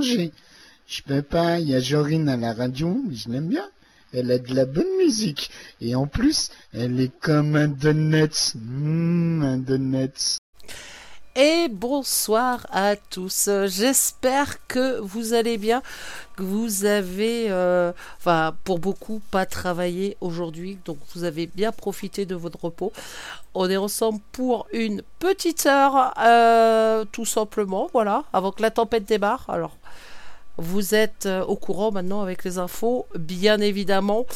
Je peux pas, il y a Jorine à la radio, mais je l'aime bien. Elle a de la bonne musique. Et en plus, elle est comme un donuts. Mmh, un. Et bonsoir à tous. J'espère que vous allez bien, que vous avez, euh, enfin pour beaucoup, pas travaillé aujourd'hui, donc vous avez bien profité de votre repos. On est ensemble pour une petite heure, euh, tout simplement, voilà, avant que la tempête démarre. Alors, vous êtes euh, au courant maintenant avec les infos, bien évidemment.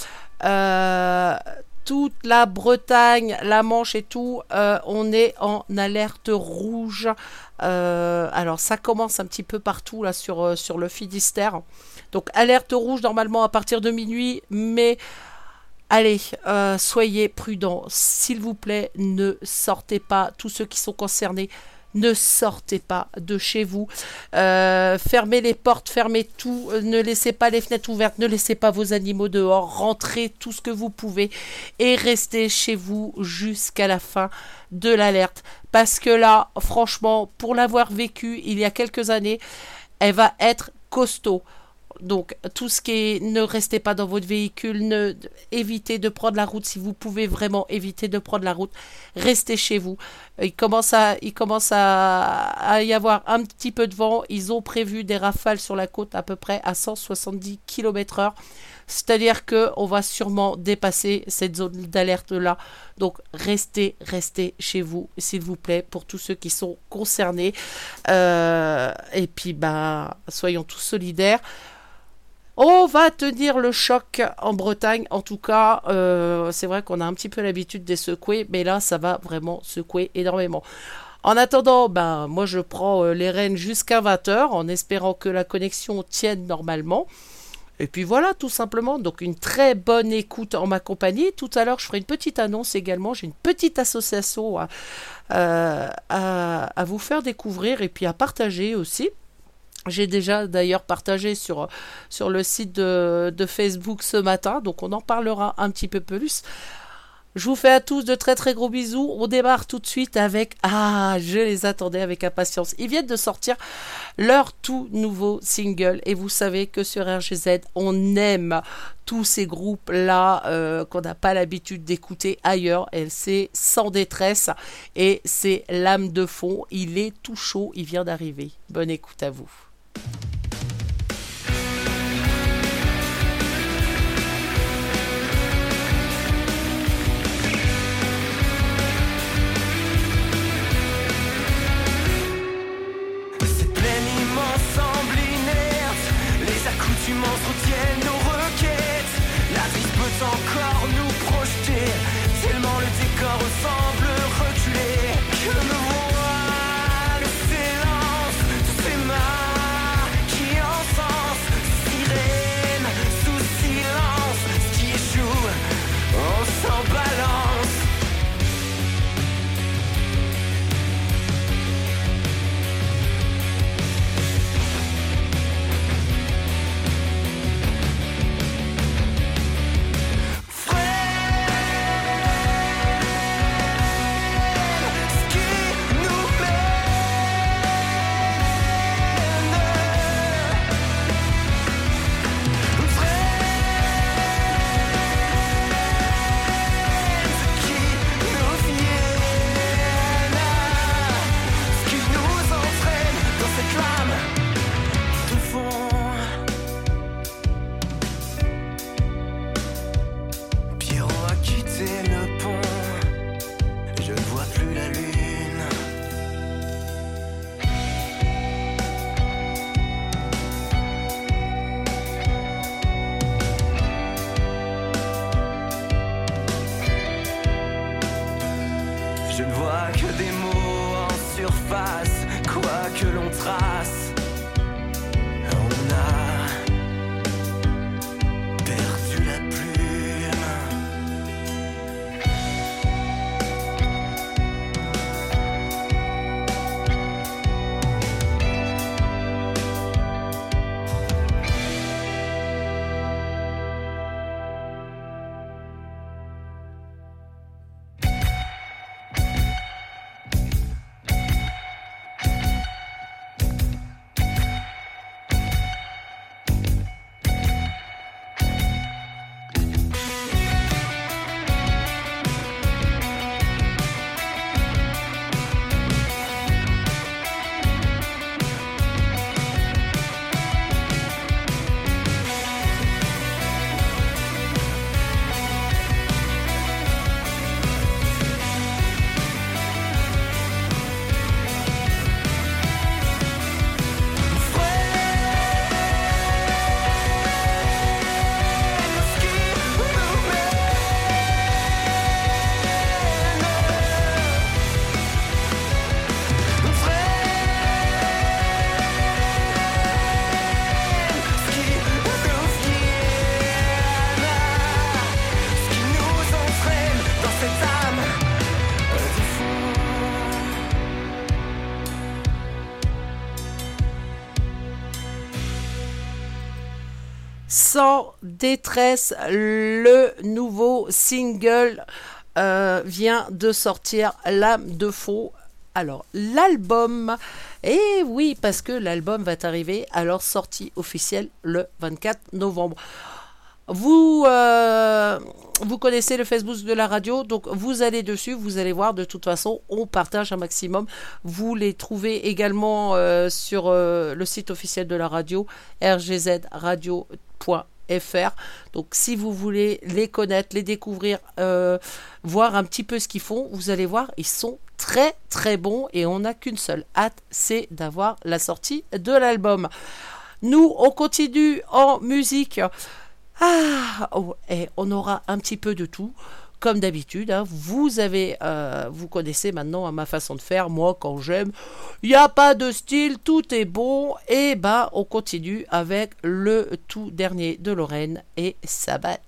Euh, toute la Bretagne, la Manche et tout, euh, on est en alerte rouge. alors ça commence un petit peu partout là sur, le Finistère. Donc alerte rouge normalement à partir de minuit, mais allez, soyez prudents, s'il vous plaît, ne sortez pas. Tous ceux qui sont concernés, ne sortez pas de chez vous. Euh, fermez les portes, fermez tout. Ne laissez pas les fenêtres ouvertes. Ne laissez pas vos animaux dehors. Rentrez tout ce que vous pouvez et restez chez vous jusqu'à la fin de l'alerte. Parce que là, franchement, pour l'avoir vécu il y a quelques années, elle va être costaud. Donc, tout ce qui est ne restez pas dans votre véhicule, évitez de prendre la route si vous pouvez vraiment éviter de prendre la route. Restez chez vous. Il commence, à, à, y avoir un petit peu de vent. Ils ont prévu des rafales sur la côte à peu près à 170 km/h. C'est-à-dire qu'on va sûrement dépasser cette zone d'alerte-là. Donc restez, restez chez vous, s'il vous plaît, pour tous ceux qui sont concernés. Euh, et puis, bah, soyons tous solidaires. On va tenir le choc en Bretagne. En tout cas, euh, c'est vrai qu'on a un petit peu l'habitude des secouer, mais là, ça va vraiment secouer énormément. En attendant, ben, moi, je prends euh, les rênes jusqu'à 20h en espérant que la connexion tienne normalement. Et puis voilà, tout simplement. Donc une très bonne écoute en ma compagnie. Tout à l'heure, je ferai une petite annonce également. J'ai une petite association à, euh, à, vous faire découvrir et puis à partager aussi. J'ai déjà d'ailleurs partagé sur, sur le site de, de, Facebook ce matin, donc on en parlera un petit peu plus. Je vous fais à tous de très très gros bisous. On démarre tout de suite avec Ah, je les attendais avec impatience. Ils viennent de sortir leur tout nouveau single et vous savez que sur RGZ, on aime tous ces groupes-là euh, qu'on n'a pas l'habitude d'écouter ailleurs. Et c'est sans détresse et c'est l'âme de fond. Il est tout chaud, il vient d'arriver. Bonne écoute à vous. Détresse, le nouveau single euh, vient de sortir L'âme de faux. Alors, l'album, et oui, parce que l'album va arriver leur sortie officielle le 24 novembre. Vous, euh, vous connaissez le Facebook de la radio, donc vous allez dessus, vous allez voir, de toute façon, on partage un maximum. Vous les trouvez également euh, sur le site officiel de la radio, Donc si vous voulez les connaître, les découvrir, voir un petit peu ce qu'ils font, vous allez voir, ils sont très très bons et on n'a qu'une seule hâte, c'est d'avoir la sortie de l'album. Nous, on continue en musique. Ah, oh, et on aura un petit peu de tout. Comme d'habitude, hein. vous avez, euh, vous connaissez maintenant ma façon de faire. Moi, quand j'aime, il n'y a pas de style, tout est bon. Et bah, on continue avec le tout dernier de Lorraine et Sabat.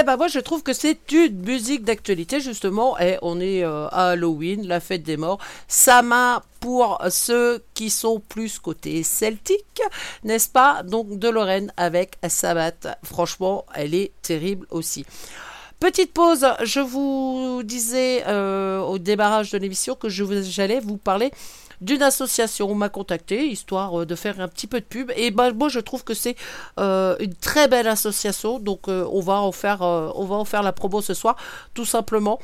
Eh ben moi je trouve que c'est une musique d'actualité justement et on est euh, à Halloween, la fête des morts. Ça m'a pour ceux qui sont plus côté celtique, n'est-ce pas? Donc de Lorraine avec Sabbath. Franchement, elle est terrible aussi. Petite pause, je vous disais euh, au démarrage de l'émission que j'allais vous parler d'une association m'a contacté histoire euh, de faire un petit peu de pub. Et ben moi je trouve que c'est euh, une très belle association. Donc euh, on va en faire on la promo ce soir tout simplement.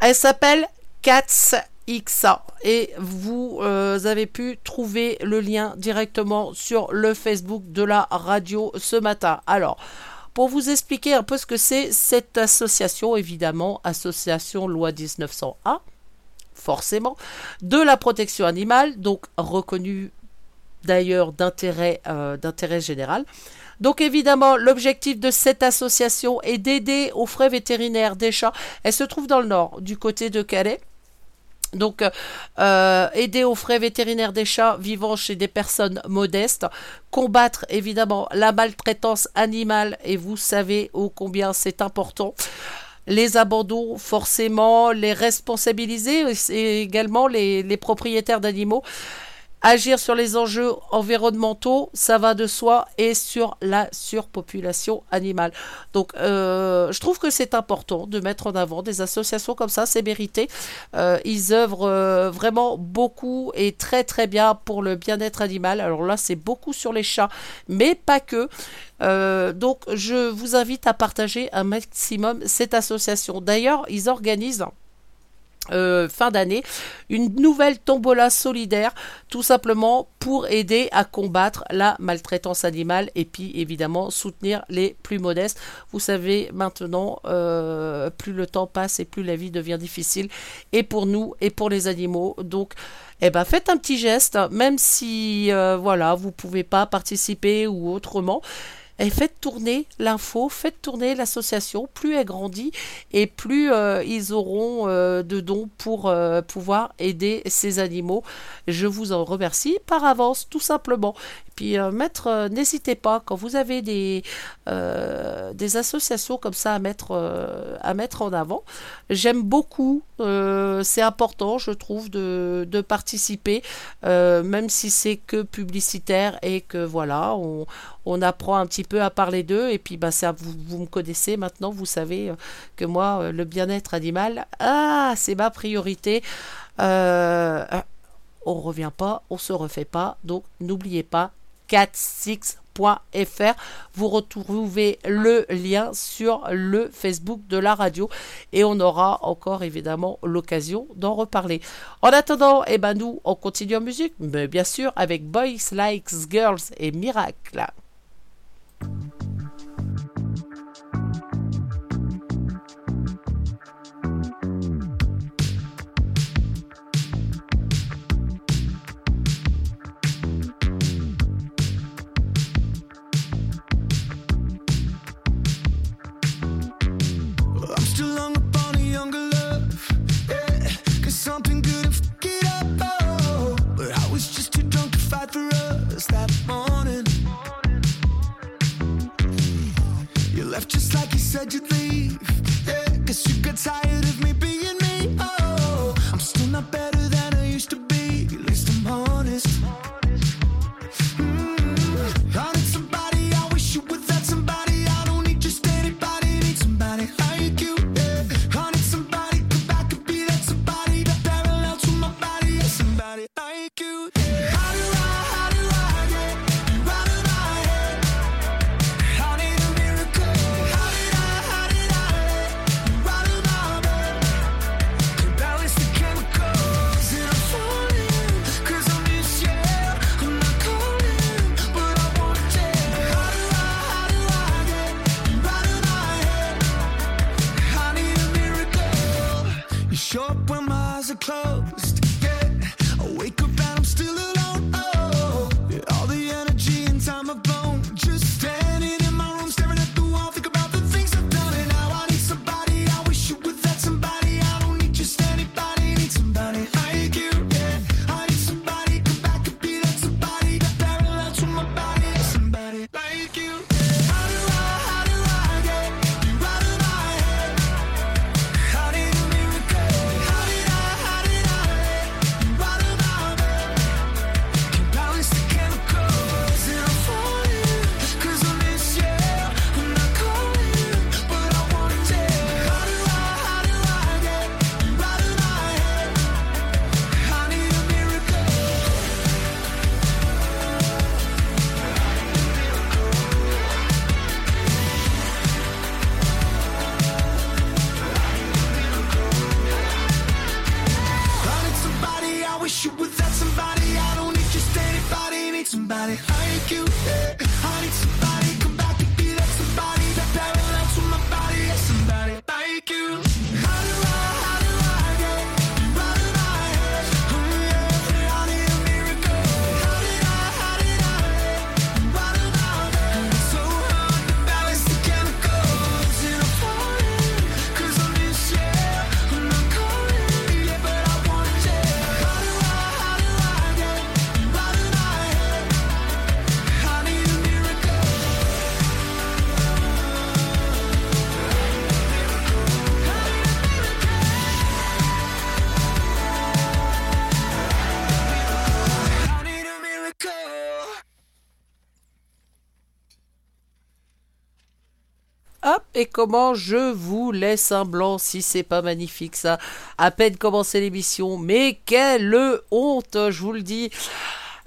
Elle s'appelle Cats XA et vous avez pu trouver le lien directement sur le Facebook de la radio ce matin. Alors pour vous expliquer un peu ce que c'est cette association, évidemment, association loi 1901, forcément, de la protection animale, donc reconnue d'ailleurs d'intérêt euh, d'intérêt général. Donc évidemment, l'objectif de cette association est d'aider aux frais vétérinaires des chats. Elle se trouve dans le nord, du côté de Calais. Donc, euh, aider aux frais vétérinaires des chats vivant chez des personnes modestes, combattre évidemment la maltraitance animale, et vous savez ô combien c'est important les abandons forcément, les responsabiliser et également les, les propriétaires d'animaux. Agir sur les enjeux environnementaux, ça va de soi, et sur la surpopulation animale. Donc, euh, je trouve que c'est important de mettre en avant des associations comme ça, c'est mérité. Euh, ils œuvrent euh, vraiment beaucoup et très très bien pour le bien-être animal. Alors là, c'est beaucoup sur les chats, mais pas que. donc, je vous invite à partager un maximum cette association. D'ailleurs, ils organisent euh, fin d'année, une nouvelle tombola solidaire, tout simplement pour aider à combattre la maltraitance animale et puis évidemment soutenir les plus modestes. Vous savez maintenant, euh, plus le temps passe et plus la vie devient difficile, et pour nous et pour les animaux. Donc, eh ben, faites un petit geste, même si euh, voilà, vous pouvez pas participer ou autrement et faites tourner l'info, faites tourner l'association. Plus elle grandit et plus euh, ils auront euh, de dons pour euh, pouvoir aider ces animaux. Je vous en remercie par avance, tout simplement. Et puis, maître, n'hésitez pas quand vous avez des, des associations comme ça à mettre, à mettre en avant. J'aime beaucoup, c'est important, je trouve, de, de participer, même si c'est que publicitaire et que voilà, on, on apprend un petit peu à parler d'eux. Et puis bah ça vous, vous, me connaissez maintenant vous savez euh, que moi euh, le bien-être animal ah c'est ma priorité. Euh, on revient pas on se refait pas. Donc n'oubliez pas 46.fr vous retrouvez le lien sur le Facebook de la radio. Et on aura encore évidemment l'occasion d'en reparler. En attendant, eh ben nous on continue en musique, mais bien sûr avec Boys Likes Girls et Miracle. that morning. You left just like you said you'd leave. Yeah, cause you got tired of me. Et comment je vous laisse un blanc si c'est pas magnifique ça. À peine commencé l'émission, mais quelle honte, je vous le dis.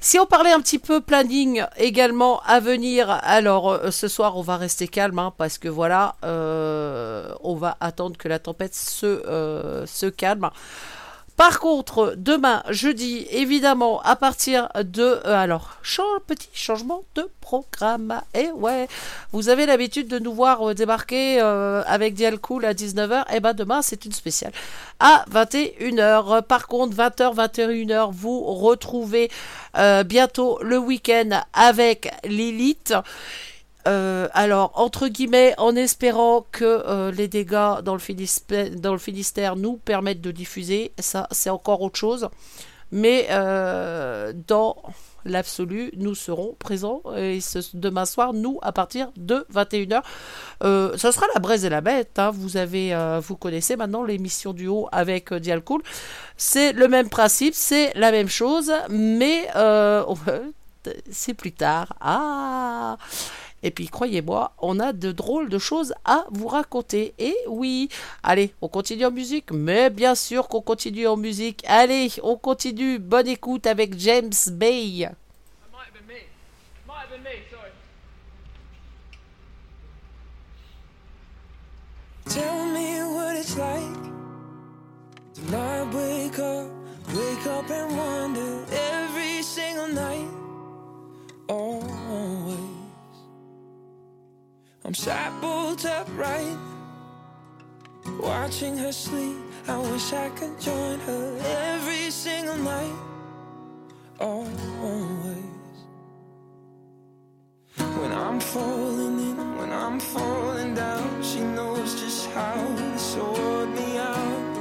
Si on parlait un petit peu planning également à venir, alors euh, ce soir on va rester calme hein, parce que voilà, euh, on va attendre que la tempête se, euh, se calme. Par contre, demain, jeudi, évidemment, à partir de... euh, alors, petit changement de programme. Et ouais, vous avez l'habitude de nous voir euh, débarquer euh, avec Dial Cool à 19h. Et ben demain, c'est une spéciale à 21h. Par contre, 20h, 21h, vous retrouvez bientôt le week-end avec Lilith. Euh, alors, entre guillemets, en espérant que euh, les dégâts dans le, Finistère, nous permettent de diffuser, ça c'est encore autre chose. Mais euh, dans l'absolu, nous serons présents et demain soir, nous, à partir de 21h. Euh, ce sera la braise et la bête. hein. Vous, avez, vous connaissez maintenant l'émission du haut avec euh, Dial Cool. C'est le même principe, c'est la même chose, mais c'est plus tard. Ah et puis croyez-moi, on a de drôles de choses à vous raconter. Et oui, allez, on continue en musique, mais bien sûr qu'on continue en musique. Allez, on continue. Bonne écoute avec James Bay. Tell me what it's like wake up, wake up and wonder every single night. I'm sat bolt upright, watching her sleep. I wish I could join her every single night. Always. When I'm falling in, when I'm falling down, she knows just how to sort me out.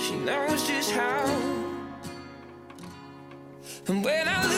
She knows just how. And when I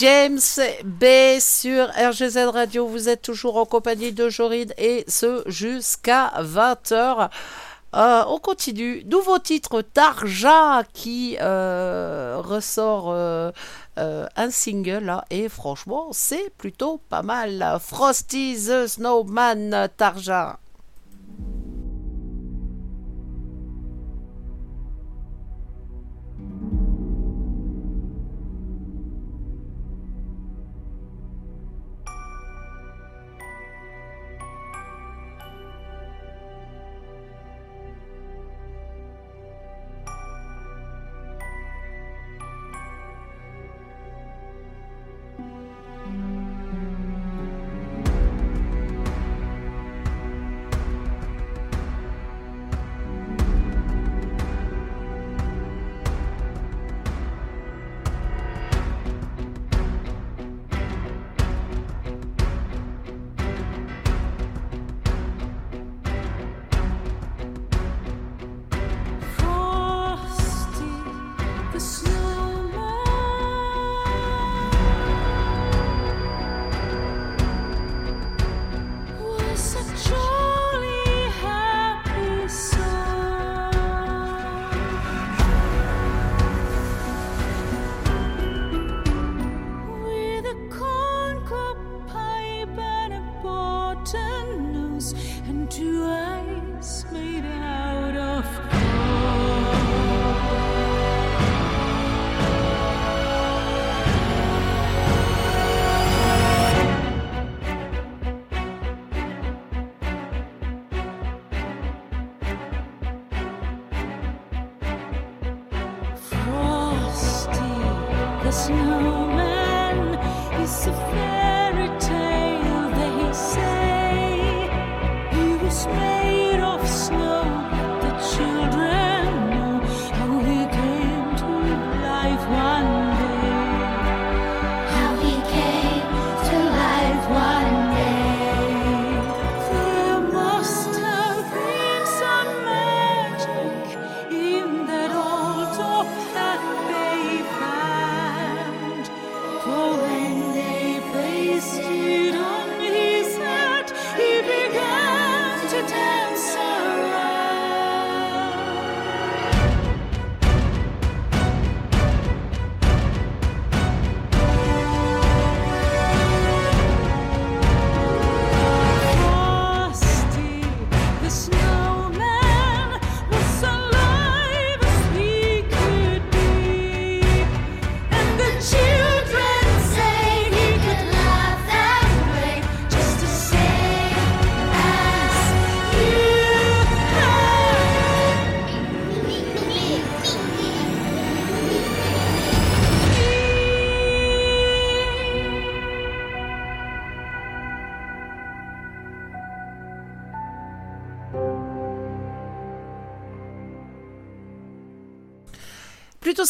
James B sur RGZ Radio. Vous êtes toujours en compagnie de Jorine et ce jusqu'à 20h. Euh, on continue. Nouveau titre Tarja qui euh, ressort euh, un single et franchement c'est plutôt pas mal. Frosty the Snowman Tarja.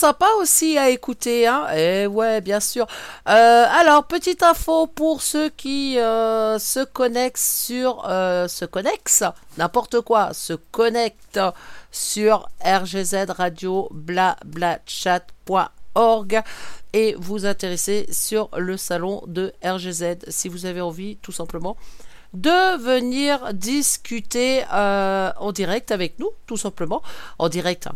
Sympa aussi à écouter, hein. Et ouais, bien sûr. Euh, alors, petite info pour ceux qui euh, se connectent sur, euh, se connectent, n'importe quoi, se connectent sur RGZ Radio blablachat.org et vous intéresser sur le salon de RGZ si vous avez envie, tout simplement de venir discuter en direct avec nous, tout simplement, en direct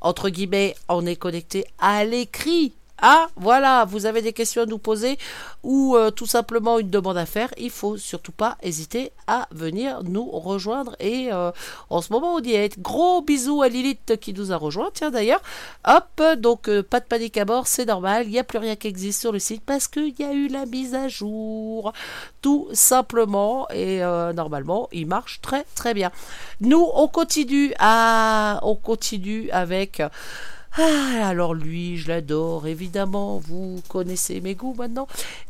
entre guillemets, on est connecté à l'écrit. Ah, voilà, vous avez des questions à nous poser ou euh, tout simplement une demande à faire, il faut surtout pas hésiter à venir nous rejoindre. Et euh, en ce moment, on y est. Gros bisous à Lilith qui nous a rejoint. Tiens d'ailleurs, hop, donc euh, pas de panique à bord, c'est normal. Il n'y a plus rien qui existe sur le site parce qu'il y a eu la mise à jour. Tout simplement. Et normalement, il marche très très bien. Nous, on continue à, on continue avec. Ah, alors lui, je l'adore, évidemment, vous connaissez mes goûts maintenant.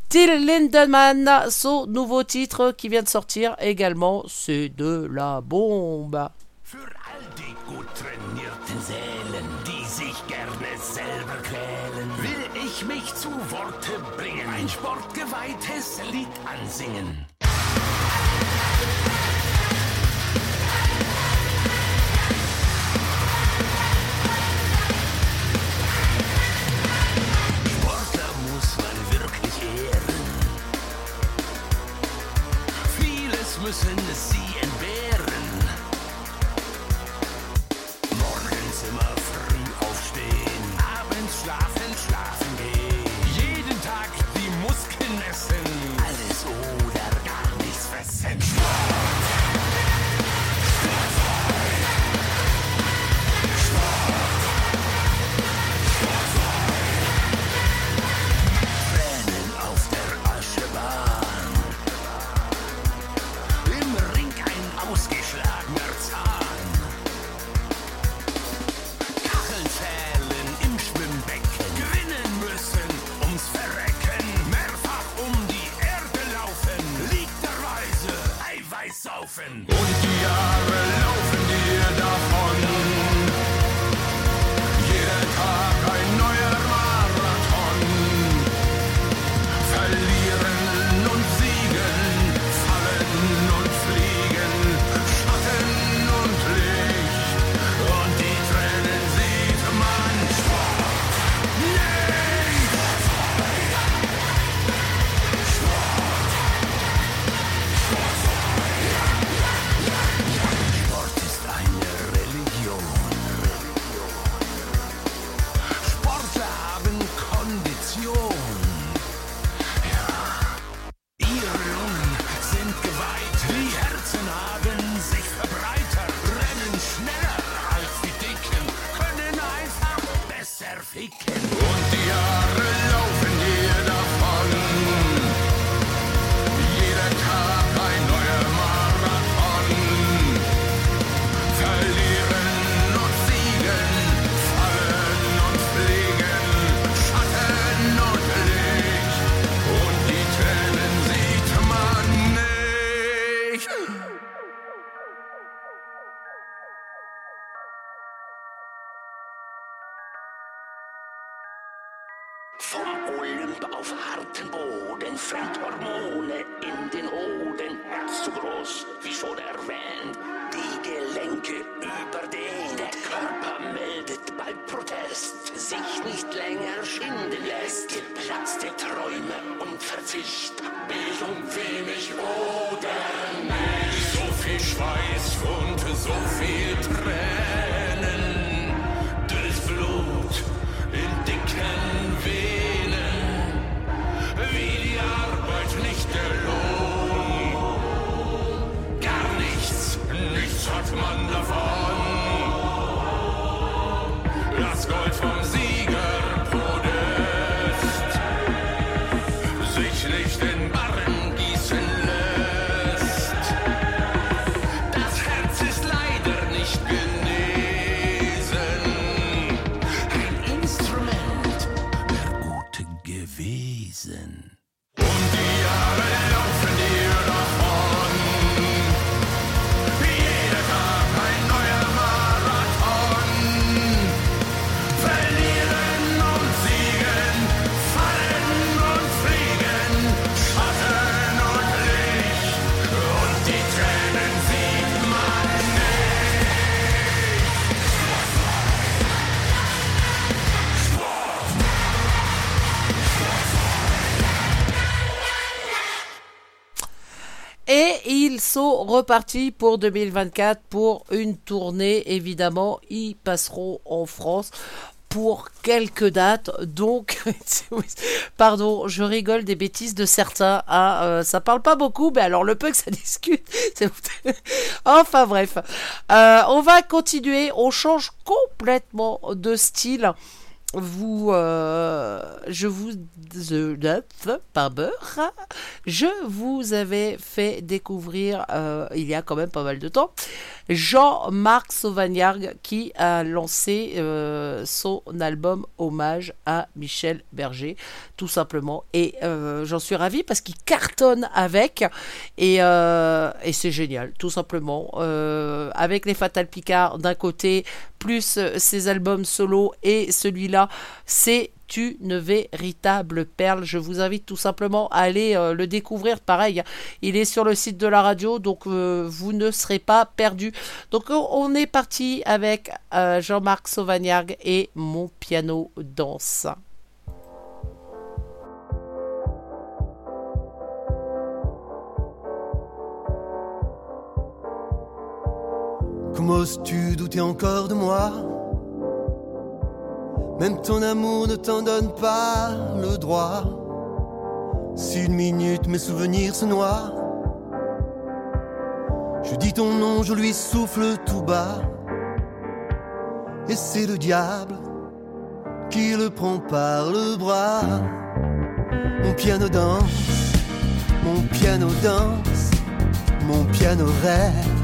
Till Lindemann, son nouveau titre qui vient de sortir également, c'est de la bombe. Will ich mich zu Worte bringen, ein sportgeweihtes Lied ansingen. was in the sea. Schweiß und so viel Tränen, sont repartis pour 2024 pour une tournée. Évidemment, ils passeront en France pour quelques dates. Donc, pardon, je rigole des bêtises de certains. hein, euh, ça parle pas beaucoup, mais alors le peu que ça discute, c'est... enfin bref. Euh, on va continuer. On change complètement de style vous, euh, je vous, par beurre, je vous avais fait découvrir, euh, il y a quand même pas mal de temps, Jean-Marc Sauvagnargues qui a lancé euh, son album hommage à Michel Berger, tout simplement. Et j'en suis ravie parce qu'il cartonne avec, et, et c'est génial, tout simplement. Avec les Fatal Picard d'un côté, plus euh, ses albums solo et celui-là, c'est une véritable perle. Je vous invite tout simplement à aller euh, le découvrir. Pareil, il est sur le site de la radio, donc euh, vous ne serez pas perdu. Donc on- est parti avec Jean-Marc Sauvagnargues et Mon piano danse. Comment oses-tu douter encore de moi Même ton amour ne t'en donne pas le droit. Si une minute mes souvenirs se noient, je dis ton nom, je lui souffle tout bas. Et c'est le diable qui le prend par le bras. Mon piano danse, mon piano danse, mon piano rêve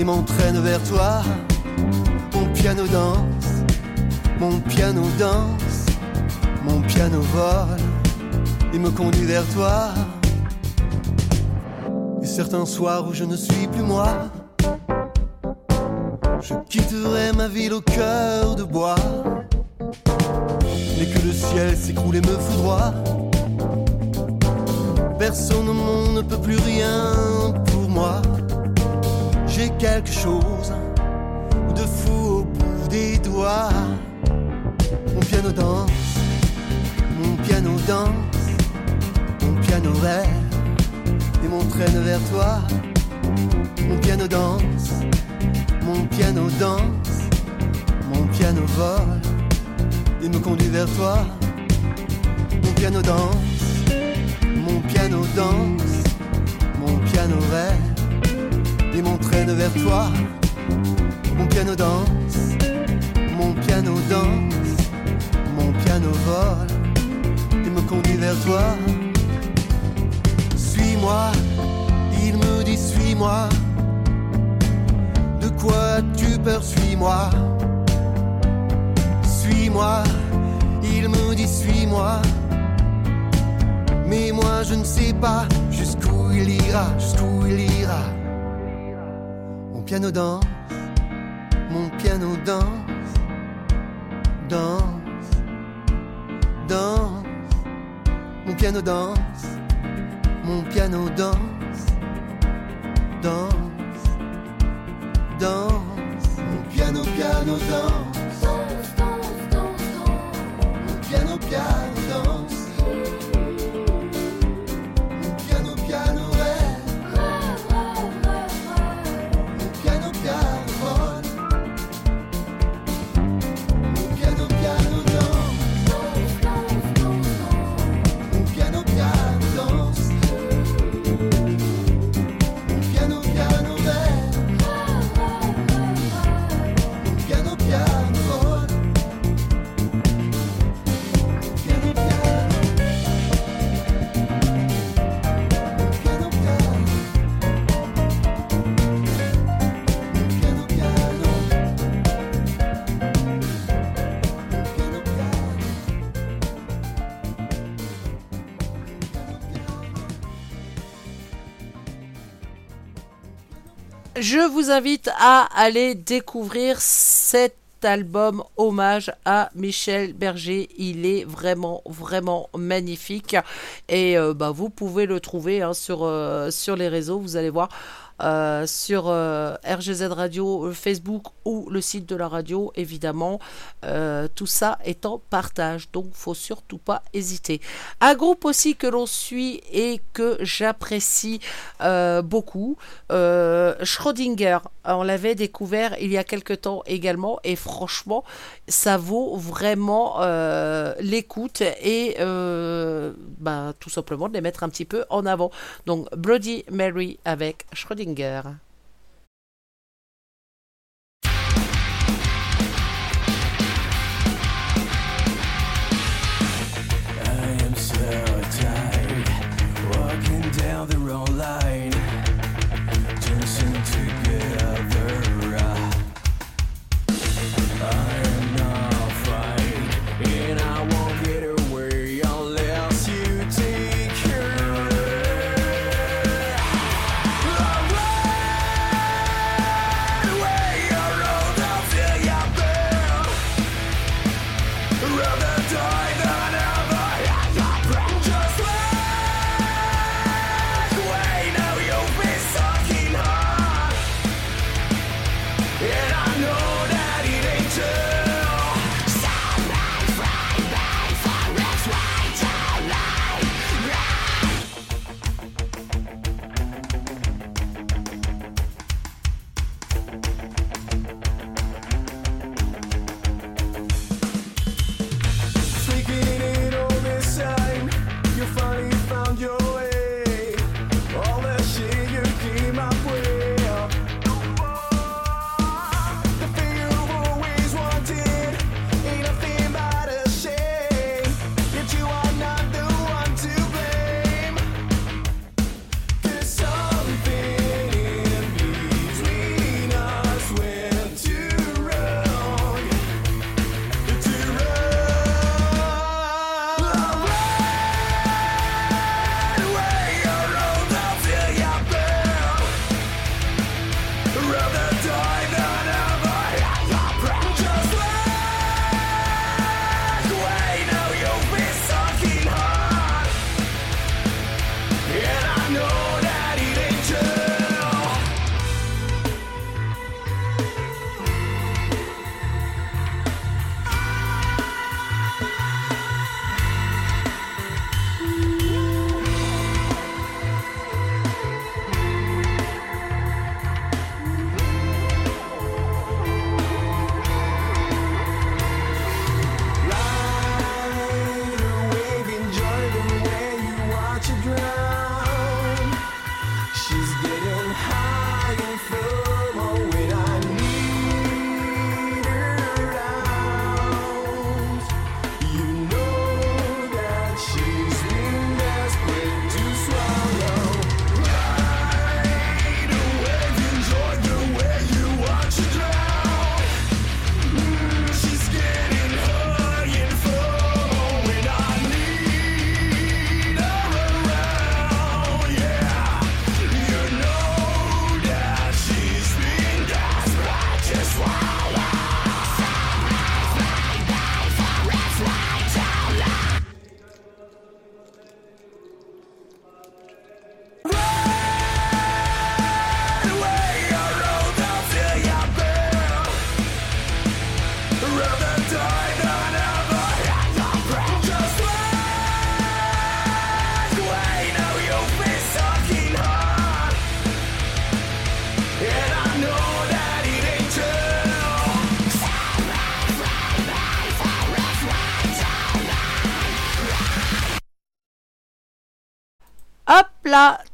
et m'entraîne vers toi. Mon piano danse, mon piano danse, mon piano vole et me conduit vers toi. Et certains soirs où je ne suis plus moi, je quitterai ma ville au cœur de bois. Mais que le ciel s'écroule et me foudroie. Personne au monde ne peut plus rien quelque chose de fou au bout des doigts. Mon piano danse, mon piano danse, mon piano rêve et m'entraîne vers toi. Mon piano danse, mon piano danse, mon piano vole et me conduit vers toi. Mon piano danse, mon piano danse, mon piano rêve et m'entraîne vers toi. Mon piano danse, mon piano danse, mon piano vole et me conduit vers toi. Suis-moi, il me dit suis-moi. De quoi tu peur, suis-moi. Suis-moi, il me dit suis-moi. Mais moi je ne sais pas jusqu'où il ira, jusqu'où il ira. Mon piano danse, mon piano danse, danse, danse. Mon piano danse, mon piano danse, danse, danse. Mon piano, piano danse. Mon piano, piano danse. Je vous invite à aller découvrir cet album hommage à Michel Berger. Il est vraiment, vraiment magnifique. Et euh, bah, vous pouvez le trouver hein, euh, sur les réseaux. Vous allez voir. Euh, sur euh, RGZ Radio, Facebook ou le site de la radio, évidemment. Euh, tout ça est en partage, donc faut surtout pas hésiter. Un groupe aussi que l'on suit et que j'apprécie beaucoup, Schrödinger. On l'avait découvert il y a quelque temps également et franchement, ça vaut vraiment euh, l'écoute et euh, bah, tout simplement de les mettre un petit peu en avant. Donc Bloody Mary avec Schrödinger.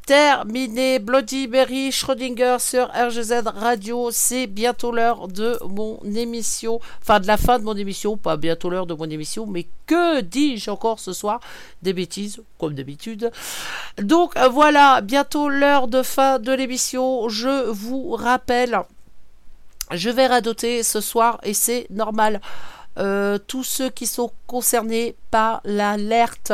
Terminé. Bloody Mary Schrödinger sur RGZ Radio. C'est bientôt l'heure de mon émission. Enfin, de la fin de mon émission. Pas bientôt l'heure de mon émission. Mais que dis-je encore ce soir? Des bêtises, comme d'habitude. Donc voilà, bientôt l'heure de fin de l'émission. Je vous rappelle. Je vais radoter ce soir et c'est normal. Euh, tous ceux qui sont concernés par l'alerte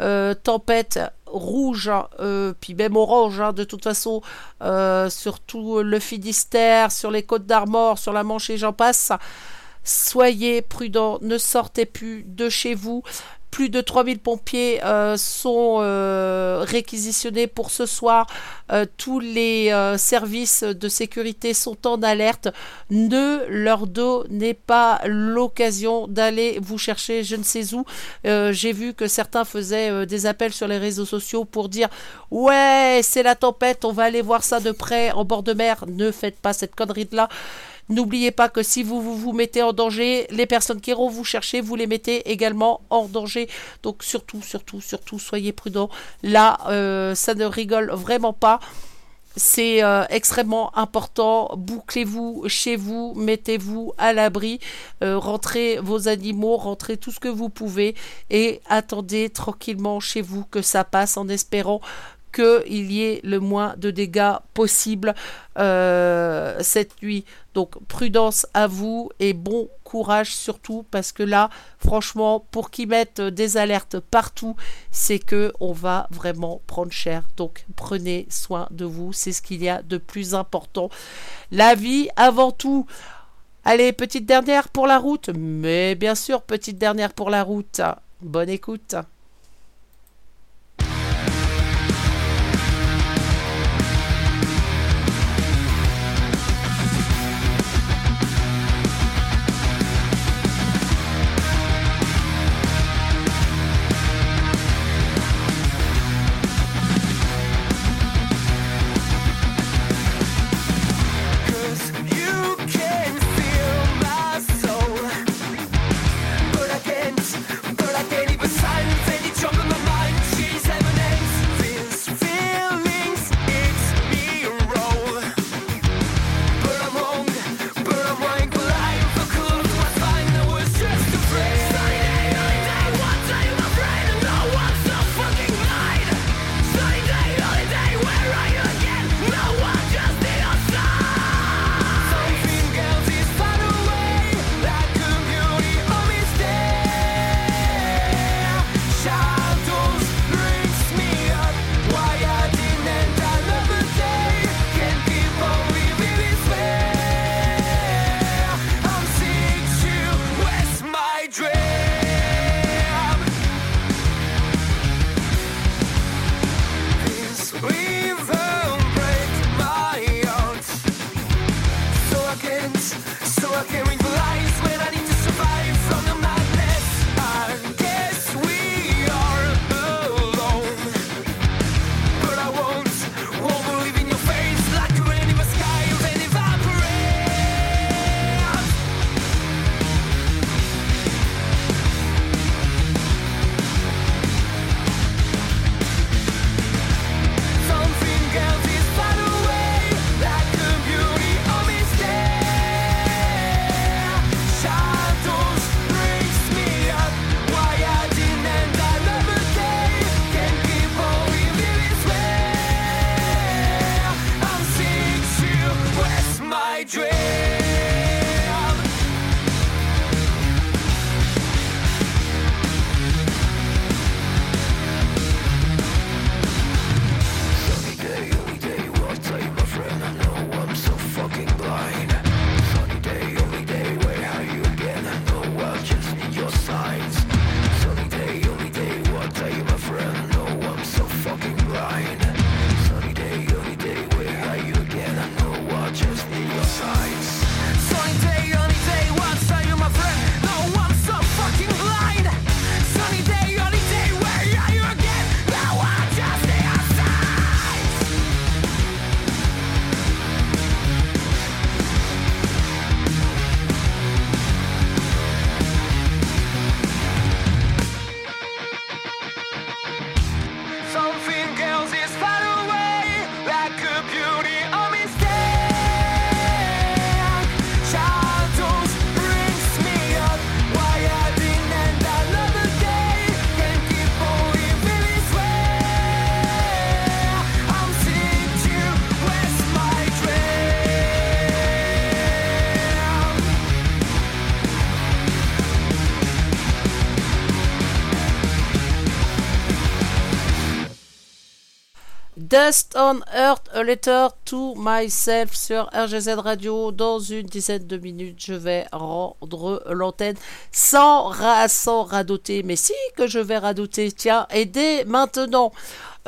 euh, tempête rouge, euh, puis même orange, hein, de toute façon, euh, sur tout le Finistère, sur les côtes d'Armor, sur la Manche et j'en passe. Soyez prudents, ne sortez plus de chez vous. Plus de 3000 pompiers euh, sont euh, réquisitionnés pour ce soir. Euh, tous les services de sécurité sont en alerte. Ne leur donnez pas l'occasion d'aller vous chercher je ne sais où. J'ai vu que certains faisaient des appels sur les réseaux sociaux pour dire ouais c'est la tempête, on va aller voir ça de près en bord de mer. Ne faites pas cette connerie là. N'oubliez pas que si vous, vous mettez en danger, les personnes qui iront vous chercher, vous les mettez également en danger. Donc surtout, surtout, surtout, soyez prudents. Là, euh, ça ne rigole vraiment pas. C'est euh, extrêmement important. Bouclez-vous chez vous, mettez-vous à l'abri, euh, rentrez vos animaux, rentrez tout ce que vous pouvez et attendez tranquillement chez vous que ça passe en espérant qu'il y ait le moins de dégâts possible euh, cette nuit. Donc prudence à vous et bon courage surtout parce que là, franchement, pour qu'ils mettent des alertes partout, c'est que on va vraiment prendre cher. Donc prenez soin de vous, c'est ce qu'il y a de plus important. La vie avant tout. Allez, petite dernière pour la route, mais bien sûr, petite dernière pour la route. Bonne écoute. On Earth, a letter to myself sur RGZ Radio. Dans une dizaine de minutes, je vais rendre l'antenne sans, ra sans radoter. Mais si que je vais radoter, tiens, et dès maintenant.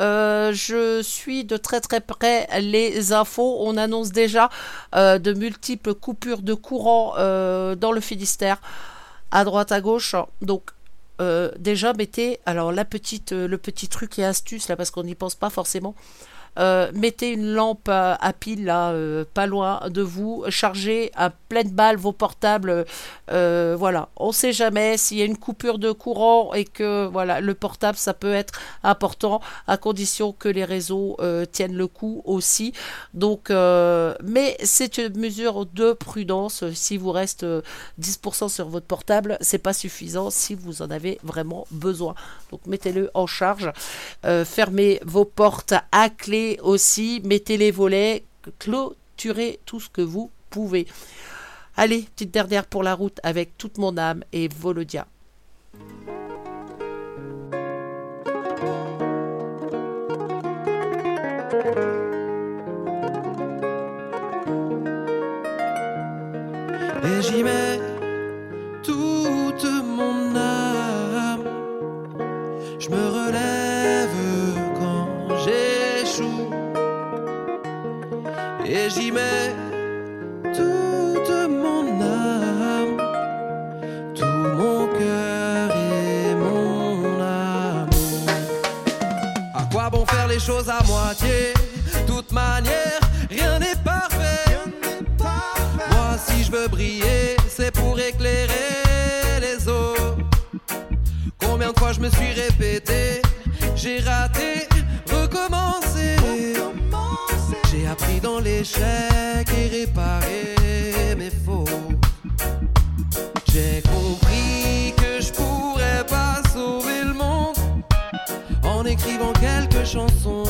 Euh, je suis de très très près les infos. On annonce déjà euh, de multiples coupures de courant euh, dans le Finistère, à droite à gauche. Donc déjà mettez alors la petite le petit truc et astuce là parce qu'on n'y pense pas forcément Euh, mettez une lampe à, pile là euh, pas loin de vous chargez à pleine balle vos portables euh, voilà. On sait jamais s'il y a une coupure de courant et que voilà le portable ça peut être important à condition que les réseaux tiennent le coup aussi. Donc mais c'est une mesure de prudence. Si vous reste euh, 10% sur votre portable c'est pas suffisant si vous en avez vraiment besoin. Donc mettez-le en charge. Fermez vos portes à clé aussi mettez les volets clôturez tout ce que vous pouvez. Allez petite dernière pour la route avec toute mon âme et Volodia. Et j'y mets toute mon âme, tout mon cœur et mon amour. À quoi bon faire les choses à moitié? Toute manière, rien n'est parfait. Moi, si je veux briller, c'est pour éclairer les autres. Combien de fois je me suis répété, j'ai raté, appris dans l'échec et réparé mes fautes. J'ai compris que je pourrais pas sauver le monde en écrivant quelques chansons,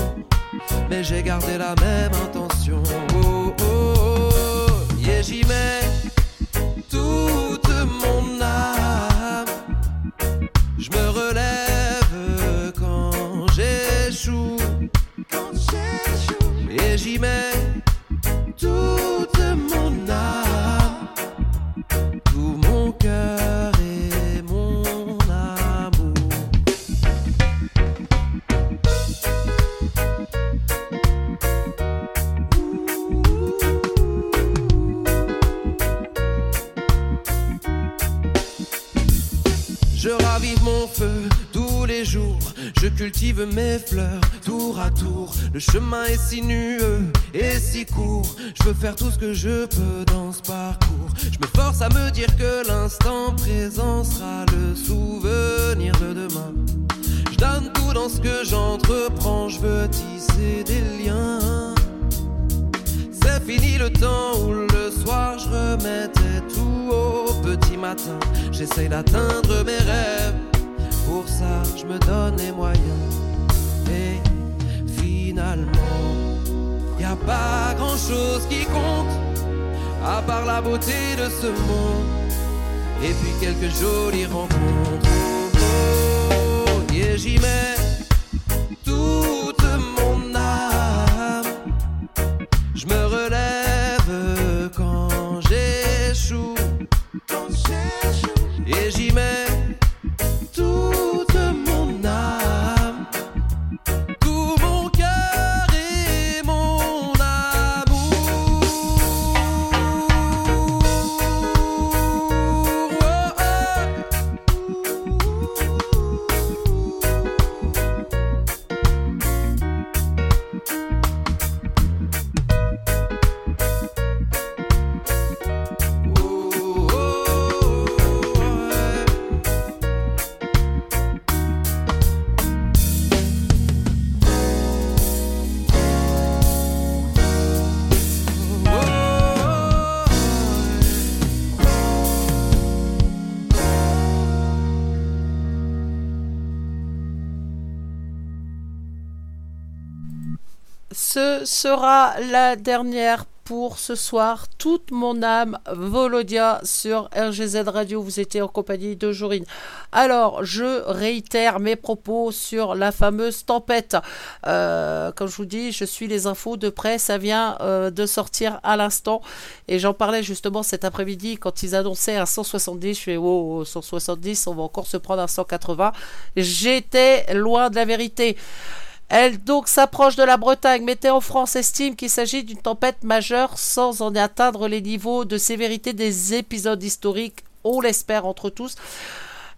mais j'ai gardé la même intention. Oh, oh, oh. Yeah, j'y mets ravive mon feu tous les jours. Je cultive mes fleurs tour à tour. Le chemin est sinueux et si court. Je veux faire tout ce que je peux dans ce parcours. Je me force à me dire que l'instant présent sera le souvenir de demain. Je donne tout dans ce que j'entreprends. Je veux tisser des liens. Fini le temps où le soir je remettais tout au petit matin. J'essaye d'atteindre mes rêves. Pour ça, je me donne les moyens. Et finalement, y a pas grand chose qui compte à part la beauté de ce monde. Et puis quelques jolies rencontres. J'y mets Ce sera la dernière pour ce soir. Toute mon âme, Volodia sur RGZ Radio. Vous étiez en compagnie de Jorine. Alors, je réitère mes propos sur la fameuse tempête. Euh, comme je vous dis, je suis les infos de près. Ça vient euh, de sortir à l'instant. Et j'en parlais justement cet après-midi quand ils annonçaient un 170. Je fais, oh, 170, on va encore se prendre un 180. J'étais loin de la vérité. Elle donc s'approche de la Bretagne. Météo France estime qu'il s'agit d'une tempête majeure sans en atteindre les niveaux de sévérité des épisodes historiques. On l'espère entre tous.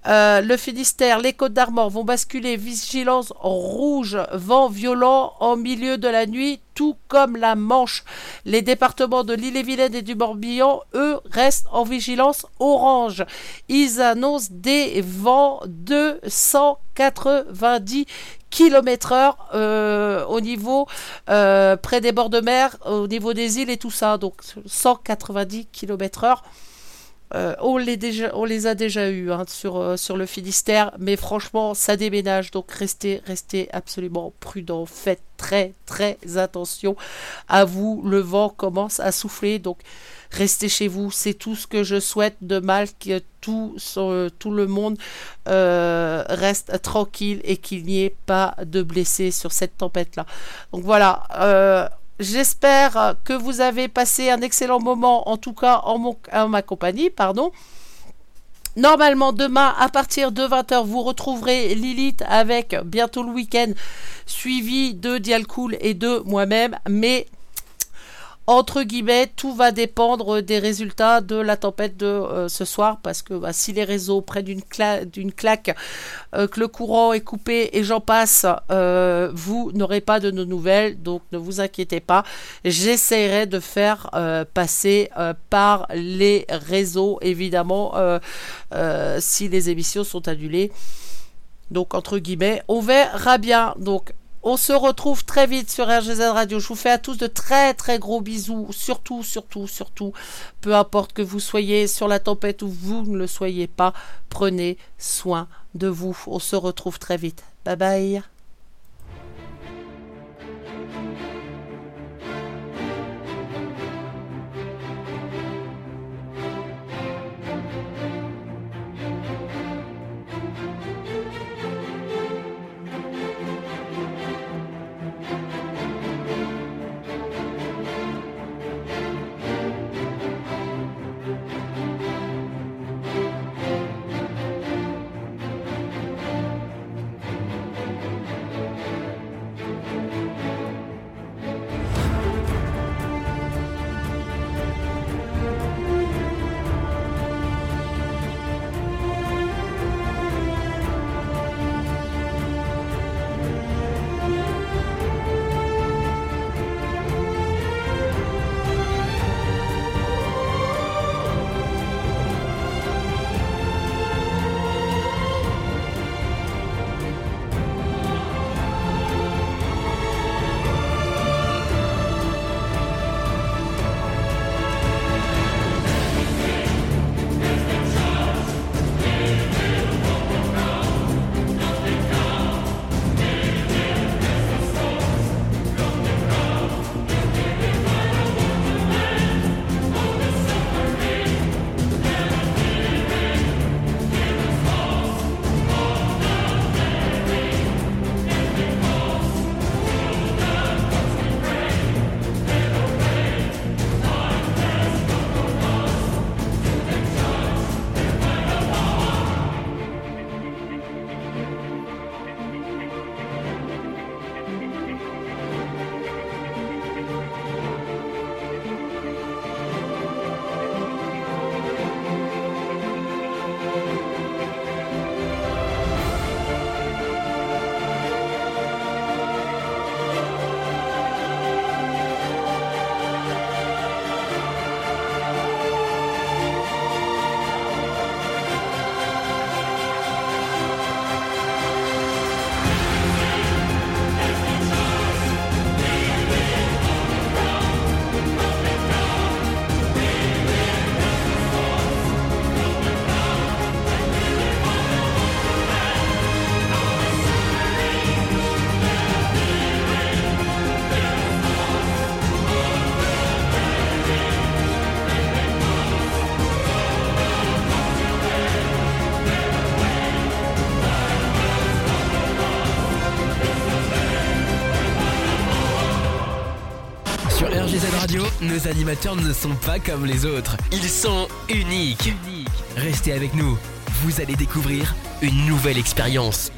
Euh, le Finistère, les Côtes d'Armor vont basculer vigilance rouge, vent violent en milieu de la nuit, tout comme la Manche. Les départements de l'île-et-Vilaine et du Morbihan, eux, restent en vigilance orange. Ils annoncent des vents de 190 km heure euh, au niveau euh, près des bords de mer, au niveau des îles et tout ça. Donc 190 km heure. Euh, on, les a déjà eus hein, sur, euh, sur le Finistère, mais franchement, ça déménage. Donc restez, absolument prudents. Faites très, très attention à vous. Le vent commence à souffler. Donc restez chez vous. C'est tout ce que je souhaite de mal. Que tout le monde euh, reste tranquille et qu'il n'y ait pas de blessés sur cette tempête-là. Donc voilà. J'espère que vous avez passé un excellent moment, en tout cas en ma compagnie, pardon. Normalement, demain, à partir de 20h, vous retrouverez Lilith avec bientôt le week-end, suivi de Dialcool et de moi-même. Mais, entre guillemets, tout va dépendre des résultats de la tempête de euh, ce soir. Parce que bah, si les réseaux prennent d'une cla- d'une claque, euh, que le courant est coupé et j'en passe, euh, vous n'aurez pas de nos nouvelles. Donc, ne vous inquiétez pas. J'essaierai de faire passer par les réseaux, évidemment, si les émissions sont annulées. Donc, entre guillemets, on verra bien. Donc, on se retrouve très vite sur RGZ Radio. Je vous fais à tous de très très gros bisous. Surtout, surtout, surtout, peu importe que vous soyez sur la tempête ou vous ne le soyez pas, prenez soin de vous. On se retrouve très vite. Bye bye. Nos animateurs ne sont pas comme les autres. Ils sont uniques. Restez avec nous. Vous allez découvrir une nouvelle expérience.